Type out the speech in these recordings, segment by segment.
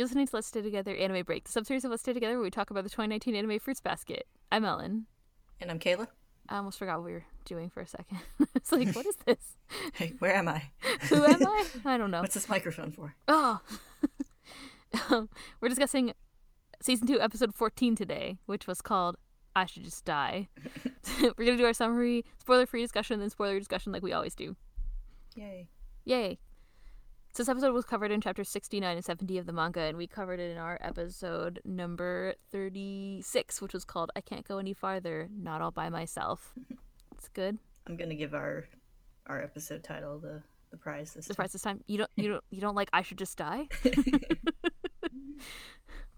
You're listening to Let's Stay Together Anime Break, the subseries of Let's Stay Together where we talk about the 2019 anime Fruits Basket. I'm Ellen. And I'm Kayla. I almost forgot what we were doing for a second. it's like, what is this? Hey, where am I? Who am I? I don't know. What's this microphone for? Oh. um, we're discussing season 2, episode 14 today, which was called I Should Just Die. we're going to do our summary, spoiler free discussion, then spoiler discussion like we always do. Yay. Yay. So this episode was covered in chapters 69 and 70 of the manga, and we covered it in our episode number 36, which was called I Can't Go Any Farther, Not All By Myself. It's good. I'm gonna give our our episode title the the prize this The time. prize this time. You don't you don't you don't like I should just die?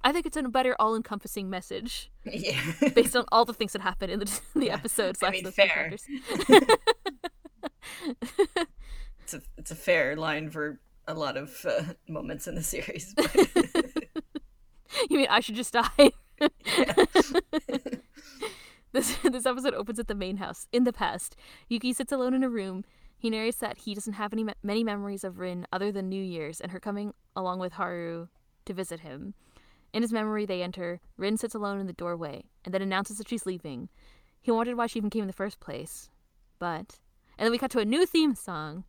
I think it's a better all encompassing message yeah. based on all the things that happen in the, the Yeah. episode I mean, fair. it's a it's a fair line for a lot of uh, moments in the series. You mean I should just die? this this episode opens at the main house. In the past, Yuki sits alone in a room. He narrates that he doesn't have any many memories of Rin other than New Year's and her coming along with Haru to visit him. In his memory, they enter. Rin sits alone in the doorway and then announces that she's leaving. He wondered why she even came in the first place, but and then we cut to a new theme song.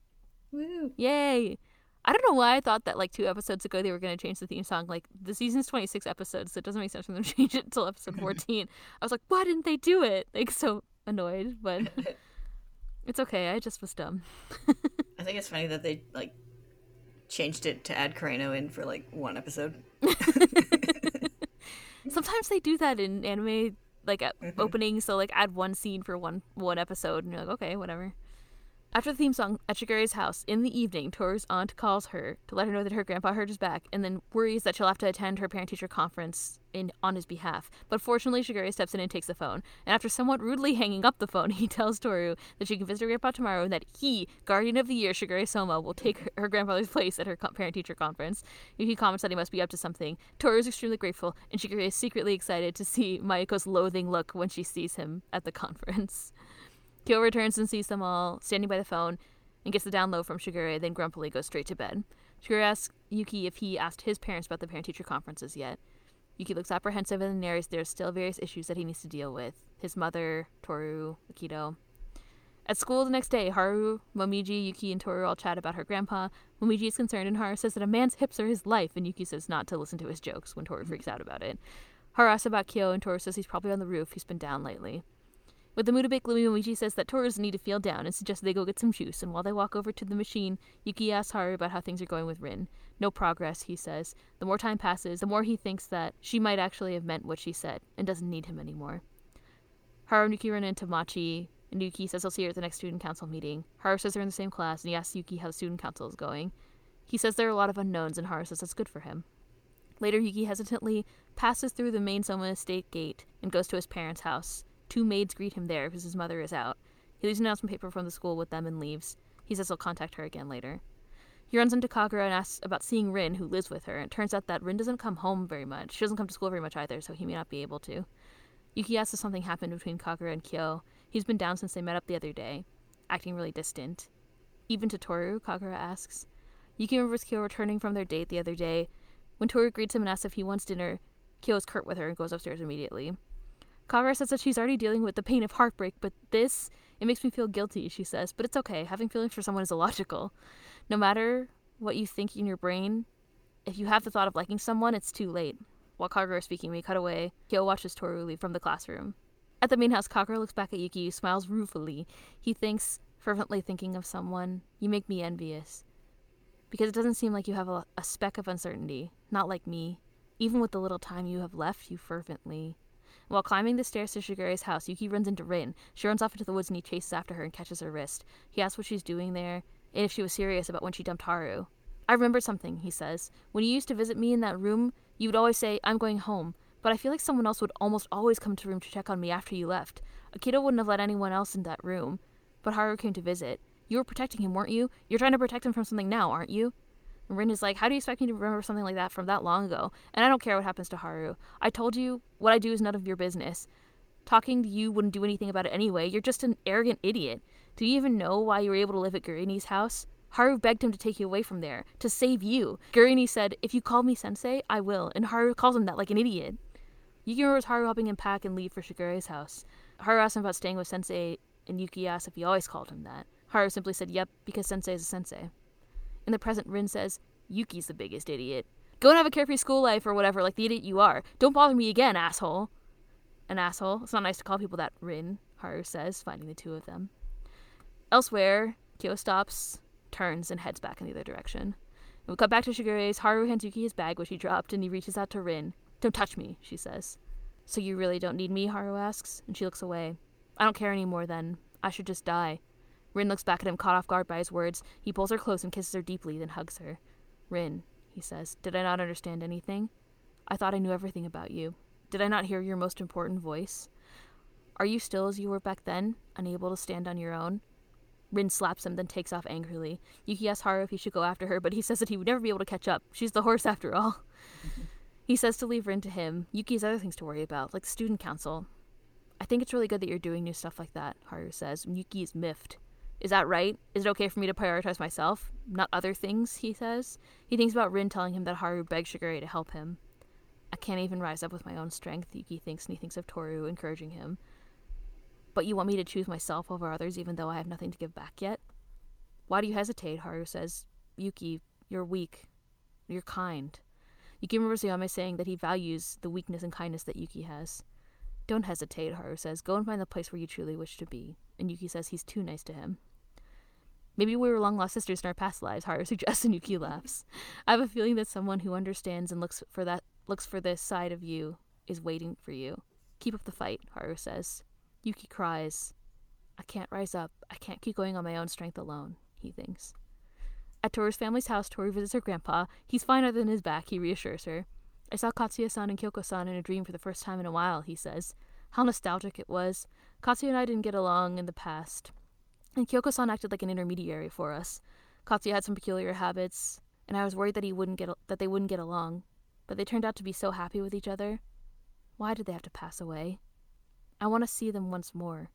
Woo. Yay! I don't know why I thought that like two episodes ago they were going to change the theme song. Like the season's 26 episodes, so it doesn't make sense for them to change it until episode 14. I was like, why didn't they do it? Like so annoyed, but it's okay. I just was dumb. I think it's funny that they like changed it to add Kureno in for like one episode. Sometimes they do that in anime like at mm-hmm. openings, so like add one scene for one one episode, and you're like, okay, whatever. After the theme song, at Shigure's house in the evening, Toru's aunt calls her to let her know that her grandpa hurt his back, and then worries that she'll have to attend her parent-teacher conference in on his behalf. But fortunately, Shigure steps in and takes the phone. And after somewhat rudely hanging up the phone, he tells Toru that she can visit her grandpa tomorrow, and that he, guardian of the year Shigure Soma, will take her, her grandfather's place at her co- parent-teacher conference. He comments that he must be up to something. Toru is extremely grateful, and Shigure is secretly excited to see Mayuko's loathing look when she sees him at the conference. Kyo returns and sees them all standing by the phone and gets the down low from Shigure, then grumpily goes straight to bed. Shigure asks Yuki if he asked his parents about the parent teacher conferences yet. Yuki looks apprehensive and narrates there's still various issues that he needs to deal with his mother, Toru, Akito. At school the next day, Haru, Momiji, Yuki, and Toru all chat about her grandpa. Momiji is concerned, and Haru says that a man's hips are his life, and Yuki says not to listen to his jokes when Toru freaks out about it. Haru asks about Kyo, and Toru says he's probably on the roof. He's been down lately. With the gloomy, Momiji says that doesn't need to feel down and suggests they go get some juice. And while they walk over to the machine, Yuki asks Haru about how things are going with Rin. No progress, he says. The more time passes, the more he thinks that she might actually have meant what she said and doesn't need him anymore. Haru and Yuki run into Machi, and Yuki says he'll see her at the next student council meeting. Haru says they're in the same class, and he asks Yuki how the student council is going. He says there are a lot of unknowns, and Haru says that's good for him. Later, Yuki hesitantly passes through the main Soma estate gate and goes to his parents' house. Two maids greet him there because his mother is out. He leaves an announcement paper from the school with them and leaves. He says he'll contact her again later. He runs into Kagura and asks about seeing Rin, who lives with her. And it turns out that Rin doesn't come home very much. She doesn't come to school very much either, so he may not be able to. Yuki asks if something happened between Kagura and Kyo. He's been down since they met up the other day, acting really distant. Even to Toru, Kagura asks. Yuki remembers Kyo returning from their date the other day. When Toru greets him and asks if he wants dinner, Kyo is curt with her and goes upstairs immediately. Kagura says that she's already dealing with the pain of heartbreak, but this, it makes me feel guilty, she says. But it's okay. Having feelings for someone is illogical. No matter what you think in your brain, if you have the thought of liking someone, it's too late. While Kagura is speaking, we cut away. Kyo watches Toru leave from the classroom. At the main house, Kagura looks back at Yuki, who smiles ruefully. He thinks, fervently thinking of someone, You make me envious. Because it doesn't seem like you have a, a speck of uncertainty. Not like me. Even with the little time you have left, you fervently. While climbing the stairs to Shigure's house, Yuki runs into Rin. She runs off into the woods and he chases after her and catches her wrist. He asks what she's doing there and if she was serious about when she dumped Haru. I remember something, he says. When you used to visit me in that room, you would always say, I'm going home. But I feel like someone else would almost always come to the room to check on me after you left. Akito wouldn't have let anyone else in that room. But Haru came to visit. You were protecting him, weren't you? You're trying to protect him from something now, aren't you? Rin is like, How do you expect me to remember something like that from that long ago? And I don't care what happens to Haru. I told you what I do is none of your business. Talking to you wouldn't do anything about it anyway. You're just an arrogant idiot. Do you even know why you were able to live at Gurini's house? Haru begged him to take you away from there, to save you. Gurini said, If you call me sensei, I will. And Haru calls him that like an idiot. Yuki remembers Haru helping him pack and leave for Shigure's house. Haru asked him about staying with sensei, and Yuki asked if he always called him that. Haru simply said, Yep, because sensei is a sensei. In the present, Rin says, Yuki's the biggest idiot. Go and have a carefree school life or whatever, like the idiot you are. Don't bother me again, asshole. An asshole. It's not nice to call people that, Rin, Haru says, finding the two of them. Elsewhere, Kyo stops, turns, and heads back in the other direction. We cut back to Shigure's. Haru hands Yuki his bag, which he dropped, and he reaches out to Rin. Don't touch me, she says. So you really don't need me? Haru asks, and she looks away. I don't care anymore then. I should just die. Rin looks back at him, caught off guard by his words. He pulls her close and kisses her deeply, then hugs her. Rin, he says, did I not understand anything? I thought I knew everything about you. Did I not hear your most important voice? Are you still as you were back then, unable to stand on your own? Rin slaps him, then takes off angrily. Yuki asks Haru if he should go after her, but he says that he would never be able to catch up. She's the horse after all. he says to leave Rin to him. Yuki has other things to worry about, like the student council. I think it's really good that you're doing new stuff like that, Haru says. Yuki is miffed. Is that right? Is it okay for me to prioritize myself, not other things? He says. He thinks about Rin telling him that Haru begged Shigure to help him. I can't even rise up with my own strength, Yuki thinks, and he thinks of Toru encouraging him. But you want me to choose myself over others even though I have nothing to give back yet? Why do you hesitate? Haru says. Yuki, you're weak. You're kind. Yuki remembers Yame saying that he values the weakness and kindness that Yuki has. Don't hesitate, Haru says. Go and find the place where you truly wish to be. And Yuki says he's too nice to him. Maybe we were long lost sisters in our past lives, Haru suggests, and Yuki laughs. I have a feeling that someone who understands and looks for that looks for this side of you is waiting for you. Keep up the fight, Haru says. Yuki cries. I can't rise up. I can't keep going on my own strength alone, he thinks. At Toru's family's house, Toru visits her grandpa. He's fine other than his back, he reassures her. I saw Katsuya san and Kyoko san in a dream for the first time in a while, he says. How nostalgic it was. Katsuya and I didn't get along in the past, and Kyoko san acted like an intermediary for us. Katsuya had some peculiar habits, and I was worried that he wouldn't get that they wouldn't get along. But they turned out to be so happy with each other. Why did they have to pass away? I want to see them once more.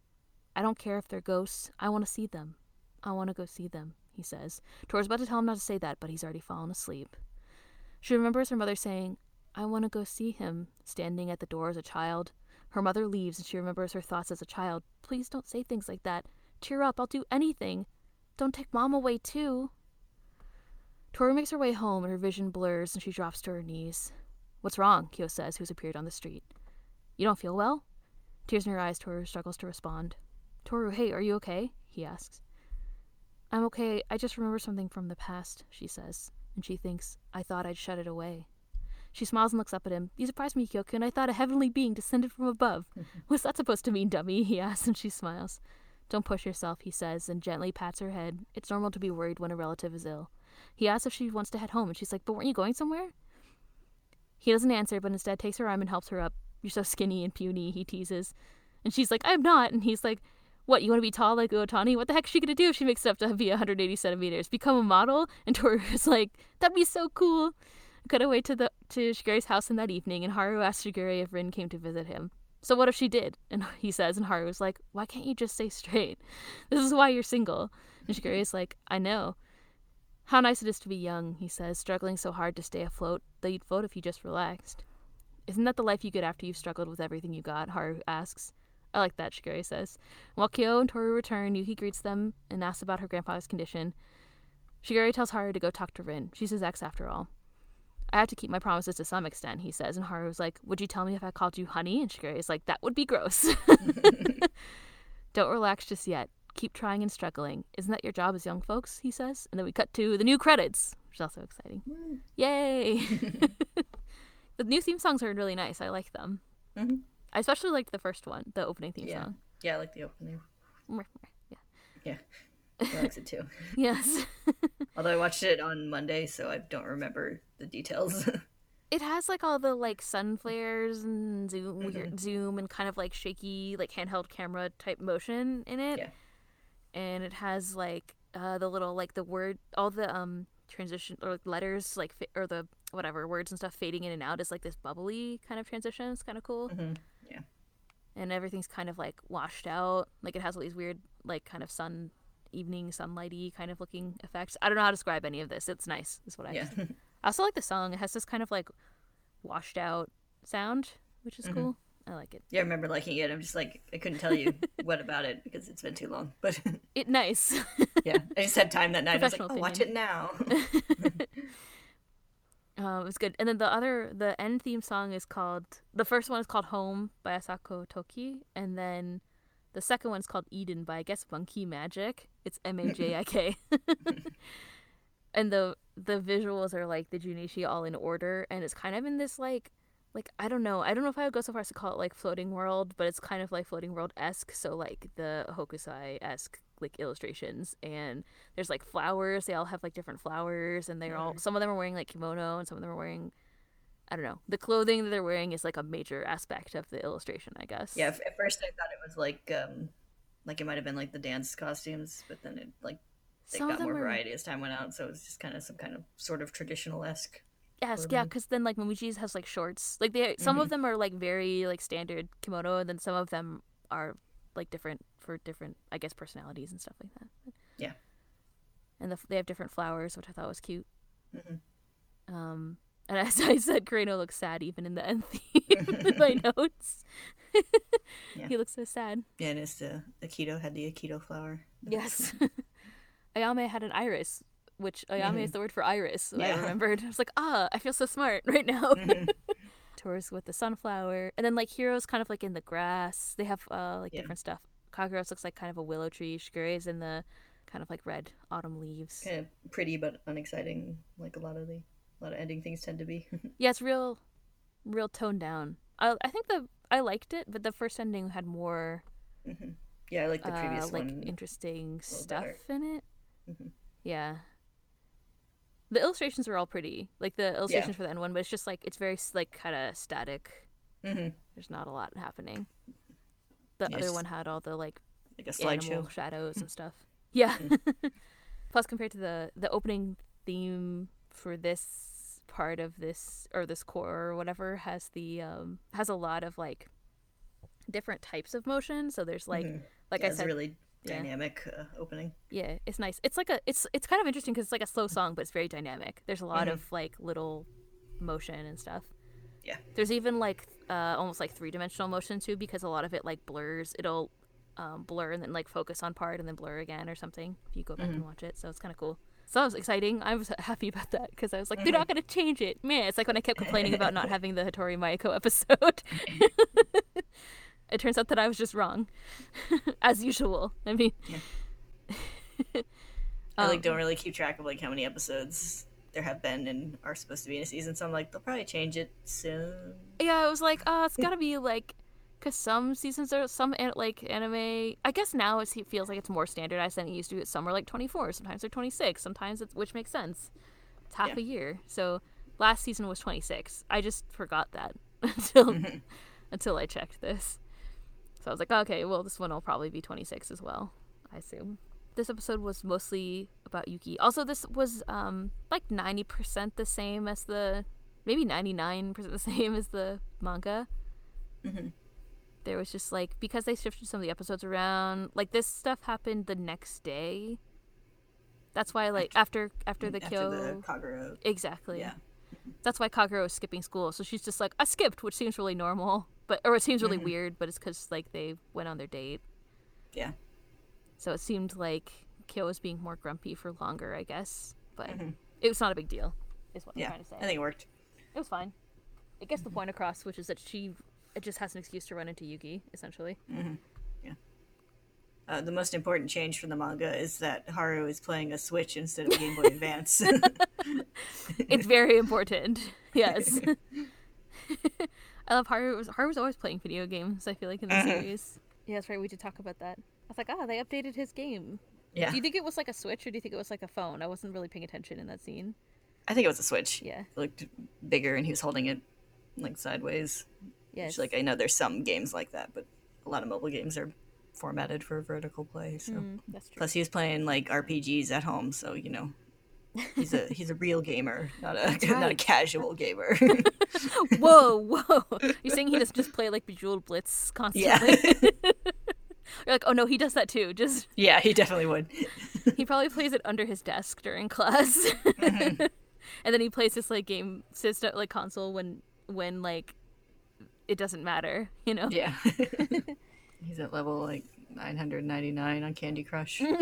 I don't care if they're ghosts. I want to see them. I want to go see them, he says. Toru's about to tell him not to say that, but he's already fallen asleep. She remembers her mother saying, I want to go see him, standing at the door as a child. Her mother leaves, and she remembers her thoughts as a child. Please don't say things like that. Cheer up, I'll do anything. Don't take mom away, too. Toru makes her way home, and her vision blurs, and she drops to her knees. What's wrong? Kyo says, who's appeared on the street. You don't feel well? Tears in her eyes, Toru struggles to respond. Toru, hey, are you okay? he asks. I'm okay. I just remember something from the past, she says, and she thinks, I thought I'd shut it away. She smiles and looks up at him. You surprised me, Kyo-kun, and I thought a heavenly being descended from above. What's that supposed to mean, dummy? he asks, and she smiles. Don't push yourself, he says, and gently pats her head. It's normal to be worried when a relative is ill. He asks if she wants to head home, and she's like, But weren't you going somewhere? He doesn't answer, but instead takes her arm and helps her up. You're so skinny and puny, he teases. And she's like, I'm not. And he's like, What, you want to be tall like Uotani? What the heck is she going to do if she makes it up to be 180 centimeters? Become a model? And Toru's like, That'd be so cool. Cut away to the to Shigure's house in that evening, and Haru asks Shigure if Rin came to visit him. So what if she did? And he says, and Haru's like, Why can't you just stay straight? This is why you're single. And Shigure is like, I know. How nice it is to be young, he says, struggling so hard to stay afloat that you'd float if you just relaxed. Isn't that the life you get after you've struggled with everything you got? Haru asks. I like that, Shigure says. While Kyo and Toru return, Yuki greets them and asks about her grandfather's condition. Shigure tells Haru to go talk to Rin. She's his ex after all. I have to keep my promises to some extent, he says. And Haru's like, Would you tell me if I called you honey? And Shigure is like, That would be gross. Don't relax just yet. Keep trying and struggling. Isn't that your job as young folks? He says. And then we cut to the new credits, which is also exciting. Yay! the new theme songs are really nice. I like them. Mm-hmm. I especially liked the first one, the opening theme Yeah. song. Yeah, I like the opening. Yeah. Yeah. Likes it too. Yes. Although I watched it on Monday, so I don't remember the details. it has like all the like sun flares and zoom Mm-hmm. weird zoom and kind of like shaky like handheld camera type motion in it Yeah. and it has like uh the little like the word all the um transition or like, letters like or the whatever words and stuff fading in and out is like this bubbly kind of transition it's kind of cool Mhm. Yeah. and everything's kind of like washed out like it has all these weird like kind of sun evening sunlighty kind of looking effects. I don't know how to describe any of this. It's nice. Is what I. Yeah. I also like the song. It has this kind of like washed out sound, which is Mhm. cool. I like it. yeah, I remember liking it. I'm just like I couldn't tell you what about it because it's been too long. But It nice. yeah, I just had time that night. I was like, oh, watch it now. Uh, it was good. And then the other, the end theme song is called, the first one is called Home by Asako Toki. And then the second one is called Eden by, I guess, Monkey Majik. It's M A J I K. and the the visuals are like the Junishi all in order. And it's kind of in this, like, like, I don't know. I don't know if I would go so far as to call it like floating world, but it's kind of like floating world esque. So, like, the Hokusai esque, like, illustrations. And there's like flowers. They all have like different flowers, and they're all some of them are wearing like kimono, and some of them are wearing. I don't know. The clothing that they're wearing is like a major aspect of the illustration, I guess. yeah, at first I thought it was like um like it might have been like the dance costumes, but then it like they some got more variety as time went out, so it was just kind of some kind of sort of traditional esque. yes, yeah, because then like Momiji's has like shorts. Like they, some of them are like very like standard kimono, and then some of them are like different for different, I guess, personalities and stuff like that. Yeah. And the, they have different flowers, which I thought was cute. Mhm. Um, and as I said, Kureno looks sad even in the end theme in my notes. Yeah. He looks so sad. Yeah, and it's the Akito had the Akito flower. Yes. Ayame had an iris, which Ayame is the word for iris. I remembered. I was like, ah, I feel so smart right now. Mhm. Toru's with the sunflower, and then like Haru's kind of like in the grass. They have uh like Yeah. different stuff. Kagura's looks like kind of a willow tree. Shigure's in the kind of like red autumn leaves. kind of pretty but unexciting, like a lot of the a lot of ending things tend to be. Yeah, it's real, real toned down. I I think the I liked it, but the first ending had more Mhm. Yeah, I like the previous uh, like one. interesting stuff better. in it. Mhm. Yeah. The illustrations were all pretty, like the illustrations for the end one, but it's just like it's very like kind of static. hmm There's not a lot happening. The Yeah, other one had all the like Like a slideshow. shadows and stuff. Yeah. Plus, compared to the the opening theme for this part of this or this core or whatever has the um has a lot of like different types of motion. So there's like Mhm. like yeah, I said, really yeah. dynamic uh, opening. yeah, it's nice. It's like a it's it's kind of interesting because it's like a slow song, but it's very dynamic. There's a lot Mhm. of like little motion and stuff. Yeah. There's even like uh, almost like three dimensional motion too, because a lot of it like blurs. It'll um, blur and then like focus on part and then blur again or something if you go back and watch it. So it's kind of cool. So that was exciting. I was happy about that because I was like, they're not gonna change it, man. It's like when I kept complaining about not having the Hatori Mayuko episode. it turns out that I was just wrong, as usual. I mean. I like Um, don't really keep track of like how many episodes there have been and are supposed to be in a season, so I'm like they'll probably change it soon. Yeah, I was like, uh, it's gotta be like, cause some seasons are some an- like anime. I guess now it feels like it's more standardized than it used to. Some are like 24, sometimes they're 26, sometimes it's which makes sense. It's half Yeah. a year. So last season was 26. I just forgot that until until I checked this. So I was like, okay, well this one will probably be 26 as well. I assume. This episode was mostly about Yuki. Also, this was um like 90% the same as the maybe 99% the same as the manga. Mhm. There was just like because they shifted some of the episodes around, like this stuff happened the next day. That's why like after after the After the Kagura, exactly. yeah, That's why Kagura was skipping school. So she's just like I skipped, which seems really normal, but or it seems really weird, but it's cuz like they went on their date. yeah, So it seemed like Kyo was being more grumpy for longer, I guess. But Mhm. it was not a big deal, is what yeah. I'm trying to say. I think it worked. It was fine. It gets the point across, which is that she it just has an excuse to run into Yuki, essentially. Uh, the most important change from the manga is that Haru is playing a Switch instead of a Game Boy Advance. it's very important. Yes. I love Haru. Haru was always playing video games, I feel like, in the series. Yeah, that's right. We did talk about that. I was like, ah, they updated his game. yeah, Do you think it was like a Switch or do you think it was like a phone? I wasn't really paying attention in that scene. I think it was a Switch. Yeah. It looked bigger, and he was holding it like sideways. Yes. Which, like, I know there's some games like that, but a lot of mobile games are formatted for vertical play. So, Mm, that's true. plus he was playing like RPGs at home, so you know, he's a he's a real gamer, not a not a casual gamer. whoa, whoa. You're saying he doesn't just play like Bejeweled Blitz constantly? yeah? You're like, oh no, he does that too. Just Yeah, he definitely would. he probably plays it under his desk during class, Mm-hmm. and then he plays this like game system like console when when like it doesn't matter, you know. Yeah. He's at level like 999 on Candy Crush.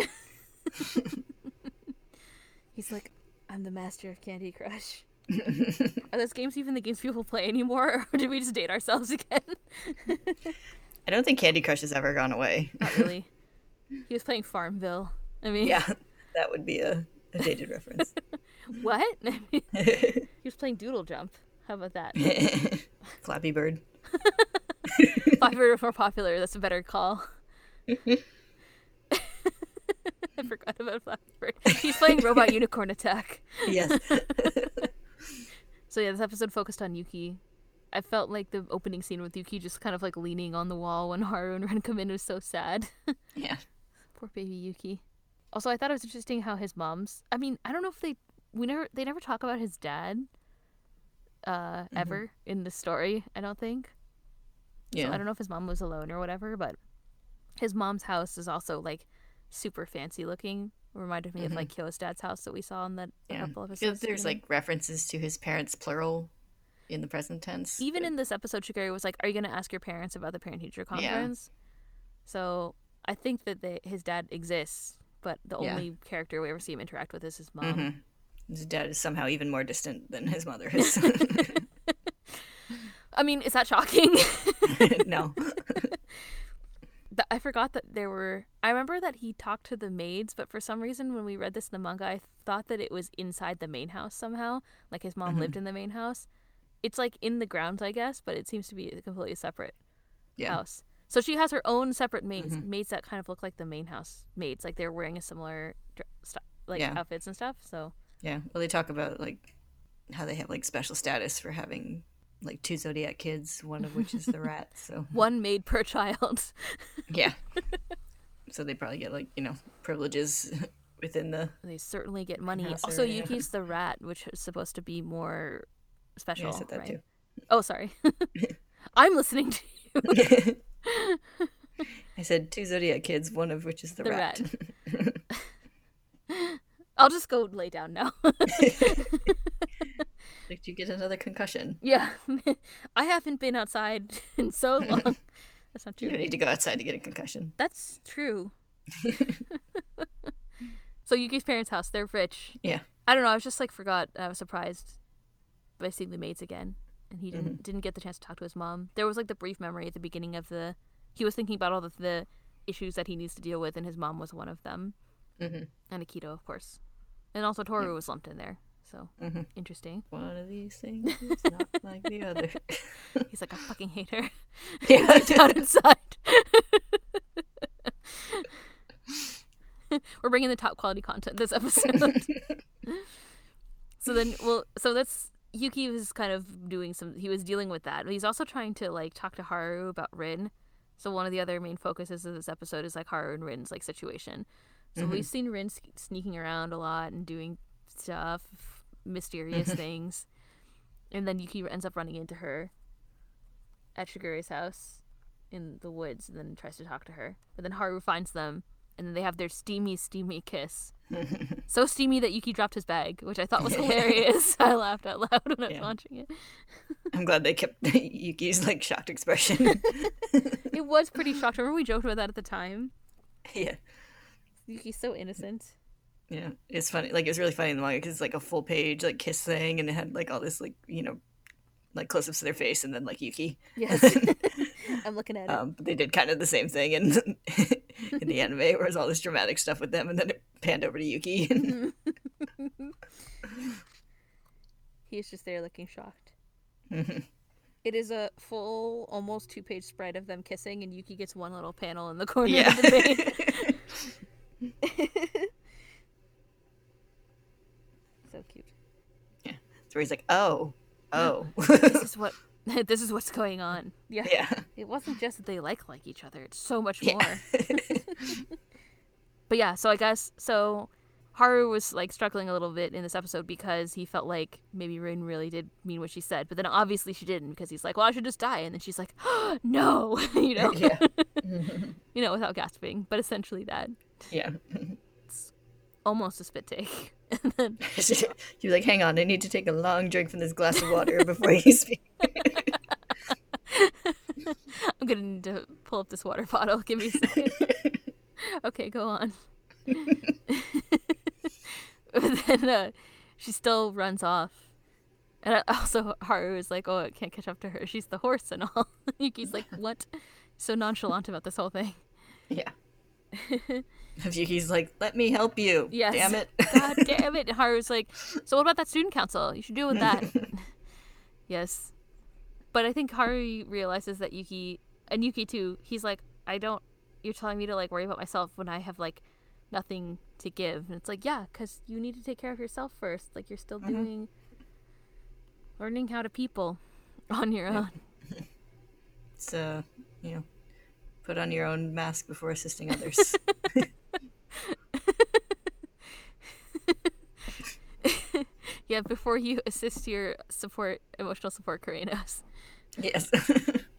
He's like, I'm the master of Candy Crush. Are those games even the games people play anymore, or did we just date ourselves again? I don't think Candy Crush has ever gone away. Not really. He was playing Farmville. I mean, Yeah, that would be a, a dated reference. what? he was playing Doodle Jump. How about that? Flappy Bird. Five are more popular. That's a better call. I forgot about Flappy He's playing Robot Unicorn Attack. Yes. So yeah, this episode focused on Yuki. I felt like the opening scene with Yuki just kind of like leaning on the wall when Haru and Rin come in was so sad. yeah. Poor baby Yuki. Also, I thought it was interesting how his mom's. I mean, I don't know if they we never they never talk about his dad. Uh, ever in the story, I don't think. So I don't know if his mom was alone or whatever, but his mom's house is also like super fancy looking. Reminded me of like Kyo's dad's house that we saw in that yeah. couple episodes. there's like references to his parents plural in the present tense. even but- in this episode, Shigure was like, "Are you going to ask your parents about the parent teacher conference?" Yeah. So I think that they, his dad exists, but the Yeah. only character we ever see him interact with is his mom. Mhm. his dad is somehow even more distant than his mother is. I mean, is that shocking? no. I forgot that there were. I remember that he talked to the maids, but for some reason, when we read this in the manga, I thought that it was inside the main house somehow. Like his mom Mm-hmm. lived in the main house. It's like in the grounds, I guess, but it seems to be a completely separate Yeah. Mm-hmm. house. So she has her own separate maids, maids that kind of look like the main house maids, like they're wearing a similar dr- st- like Yeah. outfits and stuff. So Yeah. Well, they talk about like how they have like special status for having like two zodiac kids, one of which is the rat. So one maid per child. yeah. So they probably get like you know privileges within the. they certainly get money. Also. Yuki's the rat, which is supposed to be more special. Yeah, I said that right? too. Oh, sorry. I'm listening to you. I said two zodiac kids, one of which is the, The rat. I'll just go lay down now. Did you get another concussion? yeah. I haven't been outside in so long. That's not true. You need to go outside to get a concussion. That's true. so Yuki's parents' house, they're rich. Yeah. I don't know, I was just like forgot. I was surprised by seeing the maids again. And he Mm-hmm. didn't didn't get the chance to talk to his mom. There was like the brief memory at the beginning of the he was thinking about all the, the issues that he needs to deal with and his mom was one of them. Mm-hmm. And Akito, of course. And also Toru was lumped in there. So Mm-hmm. interesting. One of these things is not like the other. He's like, I fucking hate her. yeah. down inside. We're bringing the top quality content this episode. so then, well, so that's Yuki was kind of doing some. He was dealing with that. But he's also trying to like talk to Haru about Rin. So one of the other main focuses of this episode is like Haru and Rin's like situation. So we've seen Rin sneaking around a lot and doing stuff, mysterious mm-hmm. things, and then Yuki ends up running into her at Shigure's house in the woods and then tries to talk to her. But then Haru finds them and then they have their steamy, steamy kiss. so steamy that Yuki dropped his bag, which I thought was hilarious. I laughed out loud when I was Yeah. watching it. I'm glad they kept Yuki's like shocked expression. It was pretty shocked. Remember we joked about that at the time? yeah. Yuki's so innocent. Yeah, it's funny. Like it was really funny in the manga because it's like a full page like kiss thing, and it had like all this like you know, like close-ups to their face, and then like Yuki. Yes. I'm looking at it. Um, but they did kind of the same thing in in the anime, where it's all this dramatic stuff with them, and then it panned over to Yuki. And... He's just there looking shocked. Mhm. It is a full, almost two page spread of them kissing, and Yuki gets one little panel in the corner yeah. of the page. So cute. Yeah. So he's like, oh, oh, This is what this is what's going on. Yeah. yeah, It wasn't just that they like like each other. It's so much yeah. more. But yeah, so I guess so Haru was like struggling a little bit in this episode because he felt like maybe Rin really did mean what she said, but then obviously she didn't because he's like, "Well, I should just die," and then she's like, oh, "No," you know, Yeah. you know, without gasping, but essentially that yeah. It's almost a spit take, and then he was like, hang on, I need to take a long drink from this glass of water before you speak. I'm gonna need to pull up this water bottle. Give me a second. okay, go on. but then uh, she still runs off. And I- also, Haru is like, oh, I can't catch up to her. She's the horse and all. Yuki's like, what? So nonchalant about this whole thing. yeah. Yuki's like, let me help you. Yes. Damn it. God damn it. And Haru's like, so what about that student council? You should deal with that. yes. But I think Haru realizes that Yuki, and Yuki too, he's like, I don't, you're telling me to like worry about myself when I have like nothing to give. And it's like, yeah, because you need to take care of yourself first. Like you're still mm-hmm. doing, learning how to people on your own. So, you know, put on your own mask before assisting others. Yeah, before you assist your support, emotional support Kurenos. yes.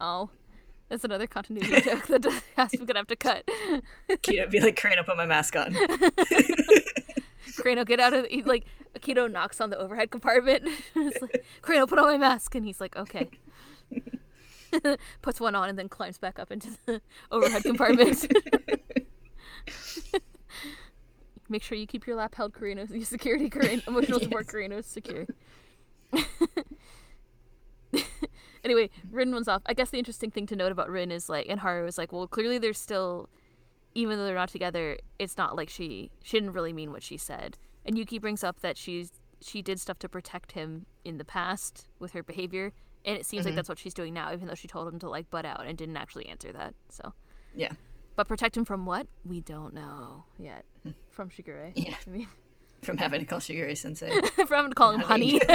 Oh, that's another continuity joke that I'm gonna have to cut. Keto be like, Kureno, put my mask on. Kureno, get out of the, he, like Akito knocks on the overhead compartment. it's like, Kureno, put on my mask, and he's like, okay. Puts one on and then climbs back up into the overhead compartment. Make sure you keep your lap held, Kureno, your security, Kureno, emotional support, Kureno, secure. anyway, Rin runs off. I guess the interesting thing to note about Rin is like, and Haru is like, well, clearly they're still, even though they're not together, it's not like she she didn't really mean what she said. And Yuki brings up that she's she did stuff to protect him in the past with her behavior, and it seems like mm-hmm. that's what she's doing now, even though she told him to like butt out and didn't actually answer that. So, Yeah. But protect him from what? We don't know yet. Hmm. From Shigure. Yeah. I mean, From having to call Shigure sensei. from having to call him honey.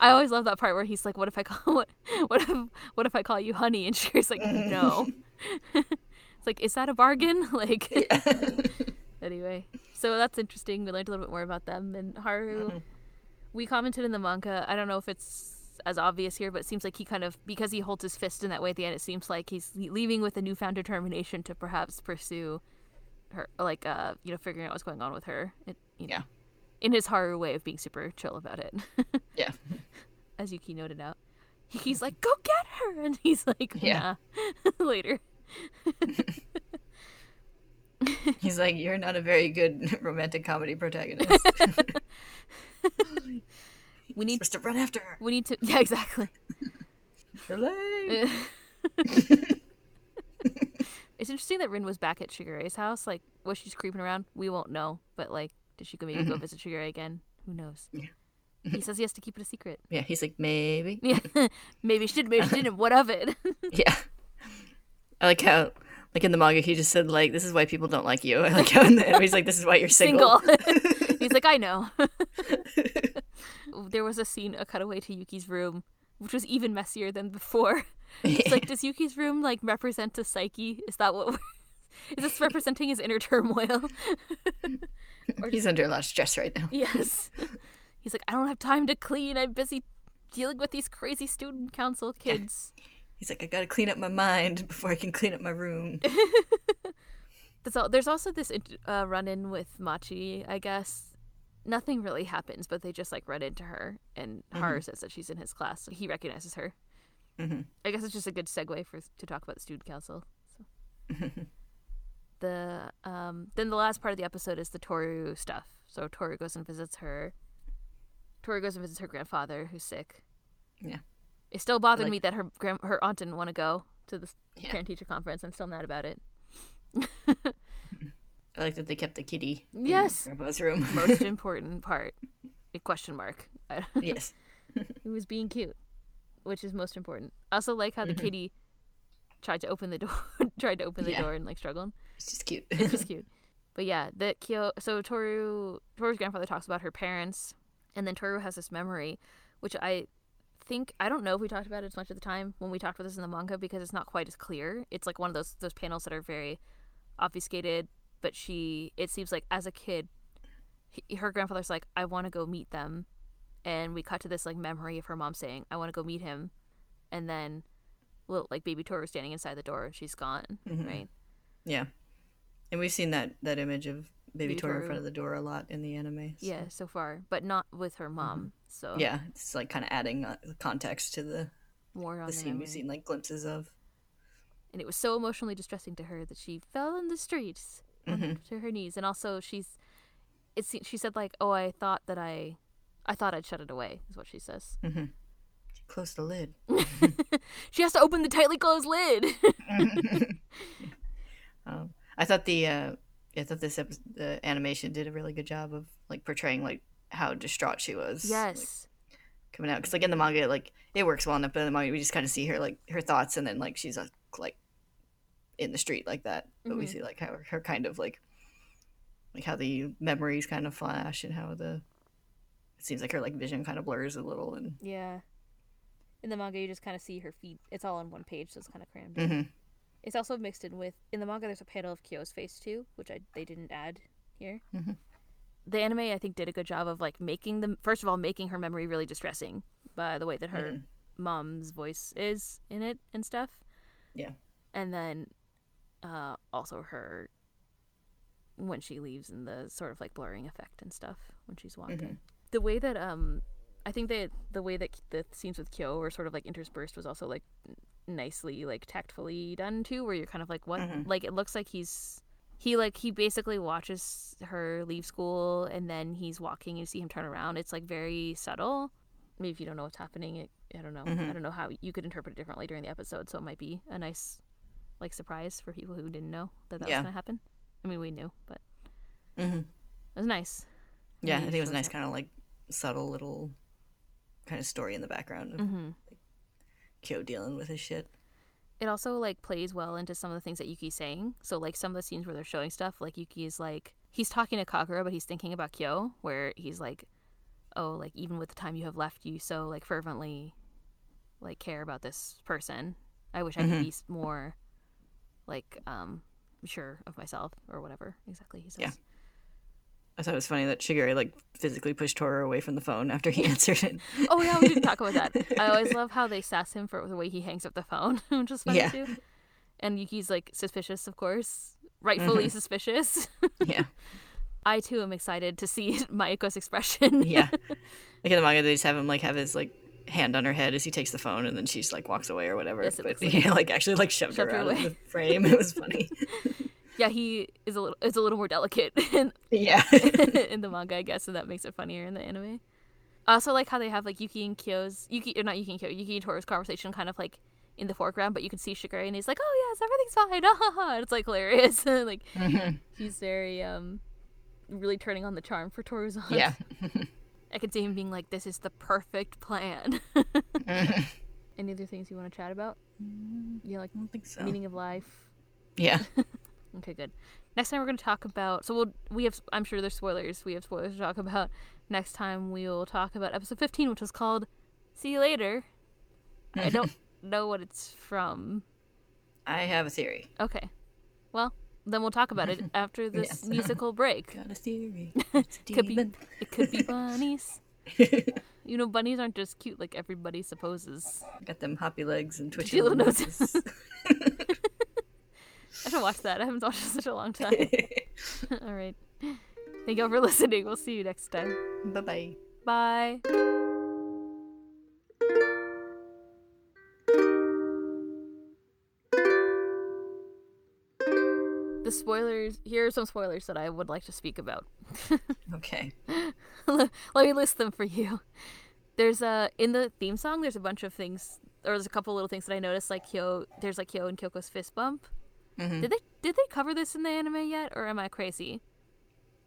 I always love that part where he's like, "What if I call what what if what if I call you honey?" And Shigure's like, "No." it's like, is that a bargain? Like, anyway, so that's interesting. We learned a little bit more about them and Haru. Mm-hmm. We commented in the manga. I don't know if it's as obvious here, but it seems like he kind of because he holds his fist in that way at the end. It seems like he's leaving with a newfound determination to perhaps pursue her, like uh, you know, figuring out what's going on with her. It, you know, Yeah. in his Haru way of being super chill about it, Yeah. as Yuki noted out. He's like, "Go get her," and he's like, Yeah. "Nah." Later, He's like, you're not a very good romantic comedy protagonist. We need to run after her. we need to yeah exactly. It's interesting that Rin was back at Shigure's house. Like, was she just creeping around? We won't know. But like, did she go maybe go mm-hmm. visit Shigure again? Who knows? Yeah. he says he has to keep it a secret. Yeah, he's like, maybe. Yeah, maybe she did, maybe she didn't. What of it? Yeah. I like how, like in the manga, he just said, like, this is why people don't like you. I like how in the anime, he's like, this is why you're single. Single. He's like, I know. There was a scene, a cutaway to Yuki's room, which was even messier than before. It's like, does Yuki's room like represent a psyche? Is that what? is this representing his inner turmoil? he's under a lot of stress right now. yes. He's like, I don't have time to clean. I'm busy dealing with these crazy student council kids. He's like, I gotta clean up my mind before I can clean up my room. There's, also this uh, run-in with Machi, I guess. Nothing really happens, but they just like run into her, and Haru says that she's in his class. So he recognizes her. hmm I guess it's just a good segue for to talk about the student council. So. the um, then the last part of the episode is the Toru stuff. So Toru goes and visits her. Toru goes and visits her grandfather, who's sick. Yeah. It still bothered Like- me that her grand- her aunt didn't want to go to the Yeah. parent teacher conference. I'm still mad about it. I like that they kept the kitty in Yes. Grandpa's room. Most important part, a question mark. Yes. It was being cute, which is most important. I also like how the mm-hmm. kitty tried to open the door, tried to open the Yeah. door and like struggled. It's just cute. It's just cute. But yeah, the Kyo. So Toru, Toru's grandfather talks about her parents, and then Toru has this memory, which I think I don't know if we talked about it as much at the time when we talked about this in the manga because it's not quite as clear. It's like one of those those panels that are very obfuscated, but she it seems like as a kid, he, her grandfather's like, I want to go meet them, and we cut to this like memory of her mom saying, I want to go meet him, and then, little like baby Toru standing inside the door, she's gone, Mhm. right? Yeah, and we've seen that that image of baby Baby in front of the door a lot in the anime. so- Yeah, so far, but not with her mom. So Mm-hmm. Yeah, it's like kind of adding uh, context to the more on the the scene we've seen like glimpses of. and it was so emotionally distressing to her that she fell in the streets Mhm. to her knees and also she's it se- she said like oh i thought that i i thought i'd shut it away is what she says Close the lid. she has to open the tightly closed lid Um, I thought the uh, I thought this episode, the animation did a really good job of like portraying like how distraught she was. like, yes coming out because like in the manga, like it works well enough, but in the manga we just kind of see her like her thoughts, and then like she's uh, like in the street like that. But we Mhm. see like how her kind of like like how the memories kind of flash and how the it seems like her like vision kind of blurs a little and yeah in the manga you just kind of see her feet it's all on one page so it's kind of crammed in. hmm it's also mixed in with in the manga there's a panel of kyo's face too which i they didn't add here Mhm. the anime i think did a good job of like making them first of all making her memory really distressing by the way that her Mhm. mom's voice is in it and stuff Yeah. and then uh also her when she leaves and the sort of like blurring effect and stuff when she's walking Mhm. the way that um i think that the way that the scenes with kyo were sort of like interspersed was also like nicely like tactfully done too where you're kind of like what Mhm. like it looks like he's he like he basically watches her leave school and then he's walking you see him turn around it's like very subtle maybe if you don't know what's happening it, i don't know Mhm. i don't know how you could interpret it differently during the episode so it might be a nice like surprise for people who didn't know that that Yeah. was gonna happen i mean we knew but hmm it was nice yeah, I Maybe think it was a nice kind of like subtle little kind of story in the background of mm-hmm. Kyo dealing with his shit. it also like plays well into some of the things that Yuki's saying. So like some of the scenes where they're showing stuff, like Yuki is like he's talking to Kagura, but he's thinking about Kyo, where he's like, "Oh, like even with the time you have left, you so like fervently, like care about this person. I wish I could Mhm. be more, like um, sure of myself or whatever." Exactly, he says. Yeah. I thought it was funny that Shigure like physically pushed Toru away from the phone after he answered it. Oh yeah, we didn't talk about that. I always love how they sass him for the way he hangs up the phone, which is funny Yeah. too. And Yuki's like suspicious, of course, rightfully suspicious. yeah, I too am excited to see Mayuko's expression. yeah. Like in the manga, they just have him like have his like hand on her head as he takes the phone, and then she's like walks away or whatever. Yes, but like- like actually like shoved, Shoved her her out of the frame. It was funny. yeah, he is a little is a little more delicate in, yeah. in the manga, I guess, and that makes it funnier in the anime. I also like how they have like Yuki and Kyo's Yuki or not Yuki and Kyo, Yuki and Toru's conversation kind of like in the foreground, but you can see Shigure and he's like, "Oh yes, everything's fine." Ah, ha, ha. It's like hilarious. like Mhm. he's very um really turning on the charm for Toru's yeah. I could see him being like, "This is the perfect plan." Any other things you want to chat about? Mm, you know, like I don't think so. meaning of life. Yeah. Okay, good. Next time we're going to talk about. So we'll we have. I'm sure there's spoilers. We have spoilers to talk about. Next time we will talk about episode 15, which was called "See You Later." I don't know what it's from. I have a theory. Okay, well then we'll talk about it after this Yes. musical break. Got a theory. It's Could be. It could be bunnies. You know, bunnies aren't just cute like everybody supposes. Got them hoppy legs and twitchy little noses. I should watch that. I haven't watched it in such a long time. All right. Thank you all for listening. We'll see you next time. Bye bye bye. Spoilers. Here are some spoilers that I would like to speak about. Okay. Let me list them for you. There's a in the theme song. There's a bunch of things, or there's a couple little things that I noticed. Like Kyo, there's like Kyo and Kyoko's fist bump. Mhm. Did they did they cover this in the anime yet, or am I crazy?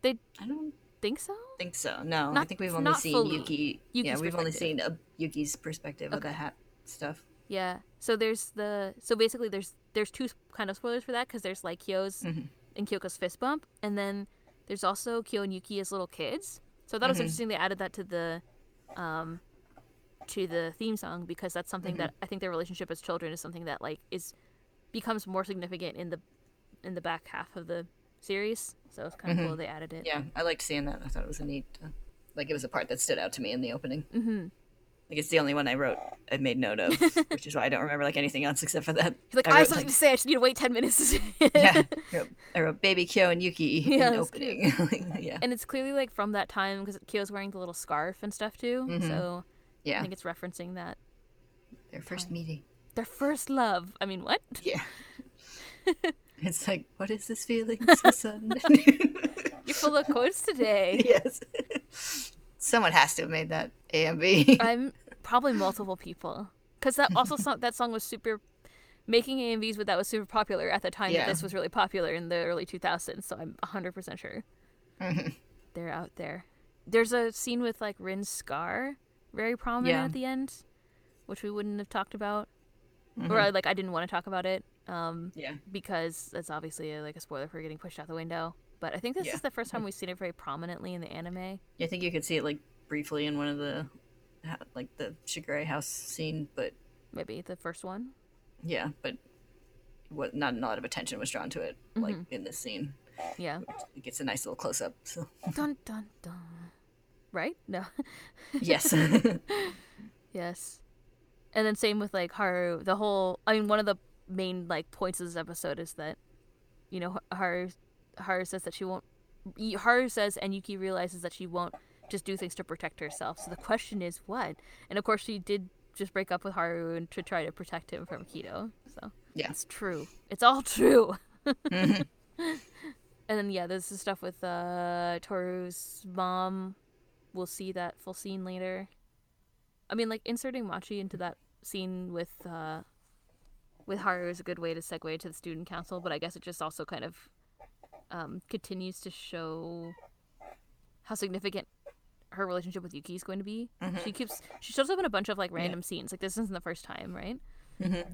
They I don't think so. think so. No, I think we've only seen fully. Yuki. Yuki's yeah, we've only seen a, Yuki's perspective of the hat stuff. Yeah. So there's the so basically there's there's two kind of spoilers for that because there's like Kyo's Mhm. and Kyoko's fist bump, and then there's also Kyo and Yuki as little kids. So I thought it was interesting they added that to the um to the theme song because that's something that I think their relationship as children is something that like is becomes more significant in the in the back half of the series. So it's kind of cool they added it. Yeah, I liked seeing that. I thought it was a neat, uh, like it was a part that stood out to me in the opening. Mm-hmm. Like it's the only one I wrote, I made note of, which is why I don't remember like anything else except for that. He's like, I I, have something like- to say. I just need to wait ten minutes. to say it." yeah, I wrote, I wrote Baby Kyo and Yuki Yeah, in opening. yeah, and it's clearly like from that time because Kyo's wearing the little scarf and stuff too. Mhm. So yeah, I think it's referencing that their first meeting. their first love. I mean, what? Yeah. it's like, what is this feeling? You're full of quotes today. yes. Someone has to have made that AMV. I'm probably multiple people because that also song, that song was super making AMVs with that was super popular at the time Yeah. that this was really popular in the early 2000s. So I'm 100 percent sure Mhm. they're out there. There's a scene with like Rin's scar very prominent Yeah. at the end, which we wouldn't have talked about, Mhm. or like I didn't want to talk about it um, yeah. because that's obviously a, like a spoiler for getting pushed out the window. But I think this Yeah. is the first time we've seen it very prominently in the anime. Yeah, I think you could see it like briefly in one of the, like the Shigure house scene, but Maybe the first one. yeah, but what not a lot of attention was drawn to it, like Mm-hmm. in this scene. Yeah. It gets a nice little close up. So dun dun dun. Right? No. yes, Yes. And then same with like Haru. The whole I mean one of the main like points of this episode is that you know Haru Haru says that she won't Haru says and Yuki realizes that she won't just do things to protect herself. So the question is what? And of course she did just break up with Haru and to try to protect him from Akito. So Yeah. it's true. It's all true. Mhm. And then yeah, there's the stuff with uh Toru's mom. We'll see that full scene later. I mean, like inserting Machi into that scene with uh with Haru is a good way to segue to the student council, but I guess it just also kind of um continues to show how significant her relationship with Yuki is going to be. Mhm. She keeps she shows up in a bunch of like random scenes. Like this isn't the first time, right? Mm-hmm.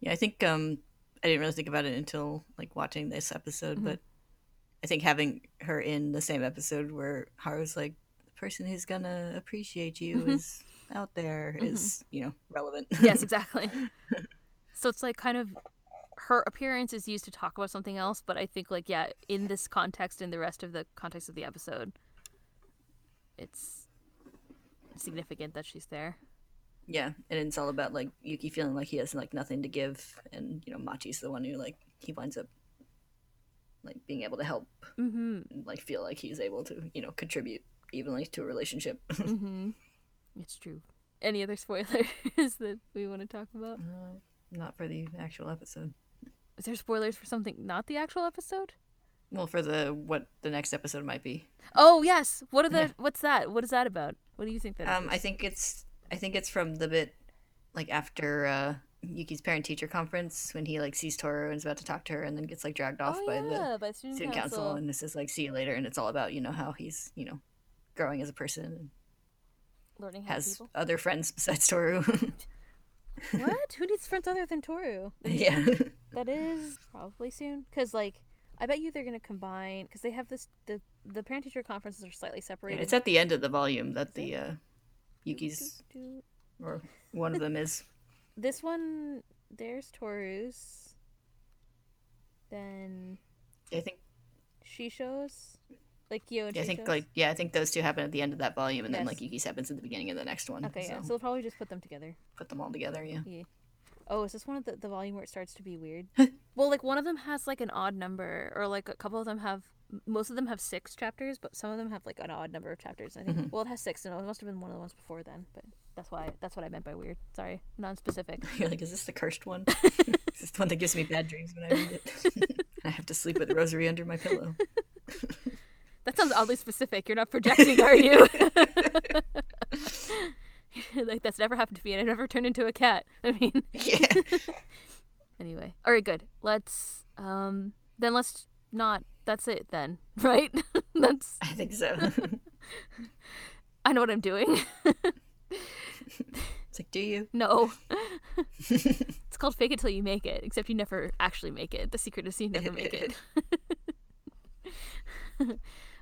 Yeah, I think um, I didn't really think about it until like watching this episode, Mhm. but I think having her in the same episode where Haru's like the person who's gonna appreciate you Mhm. is out there is you know relevant. yes, exactly. so it's like kind of her appearance is used to talk about something else, but I think like yeah, in this context, in the rest of the context of the episode, it's significant that she's there. yeah, and it's all about like Yuki feeling like he has like nothing to give, and you know Machi's the one who like he winds up like being able to help Mm-hmm. and like feel like he's able to you know contribute evenly to a relationship. mm-hmm. It's true. Any other spoilers that we want to talk about? Uh, not for the actual episode. Is there spoilers for something not the actual episode? Well, for the what the next episode might be. Oh yes. What are the? Yeah. What's that? What is that about? What do you think that Um, is? I think it's I think it's from the bit like after uh, Yuki's parent teacher conference when he like sees Toru and is about to talk to her and then gets like dragged off oh, by yeah, the by student, student council. council. and this is like see you later and it's all about you know how he's you know growing as a person and learning has people. other friends besides Toru. what? Who needs friends other than Toru? yeah. That is probably soon, because like I bet you they're gonna combine because they have this the the parent teacher conferences are slightly separated. it's at the end of the volume that the uh, Yuki's Do- or one of them is. This one, there's Toru's. Then I think she shows, like Kyo and yeah, I think Shisho's. like yeah, I think those two happen at the end of that volume, and then Yes. like Yuki's happens at the beginning of the next one. Okay, yeah. so So they'll probably just put them together. put them all together. Yeah. Oh, is this one of the, the volume where it starts to be weird? well, like one of them has like an odd number, or like a couple of them have. Most of them have six chapters, but some of them have like an odd number of chapters. I think. Mhm. Well, it has six, and it must have been one of the ones before then. But that's why that's what I meant by weird. Sorry, non-specific. You're like, is this the cursed one? is this the one that gives me bad dreams when I read it? I have to sleep with a rosary under my pillow. That sounds oddly specific. You're not projecting, are you? like that's never happened to me, and I never turned into a cat. I mean, yeah. anyway. All right, good. Let's um then let's not. That's it then, right? that's I think so. I know what I'm doing. It's like, do you? no. it's called fake it till you make it, except you never actually make it. The secret is you never make it.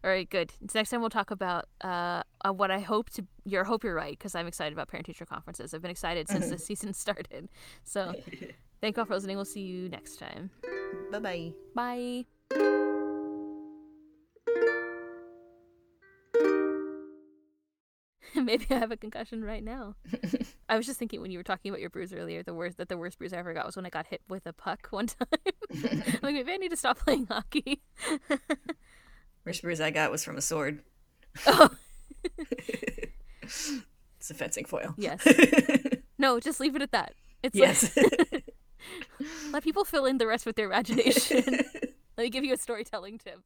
All right, good. Next time we'll talk about uh, uh, what I hope to. Your hope you're right because I'm excited about parent teacher conferences. I've been excited since the season started. So thank you all for listening. We'll see you next time. Bye bye. Bye. Maybe I have a concussion right now. I was just thinking when you were talking about your bruise earlier, the worst that the worst bruise I ever got was when I got hit with a puck one time. like maybe I need to stop playing hockey. Worst bruise I got was from a sword. oh It's a fencing foil. yes. No, just leave it at that. It's yes. like let people fill in the rest with their imagination. Let me give you a storytelling tip.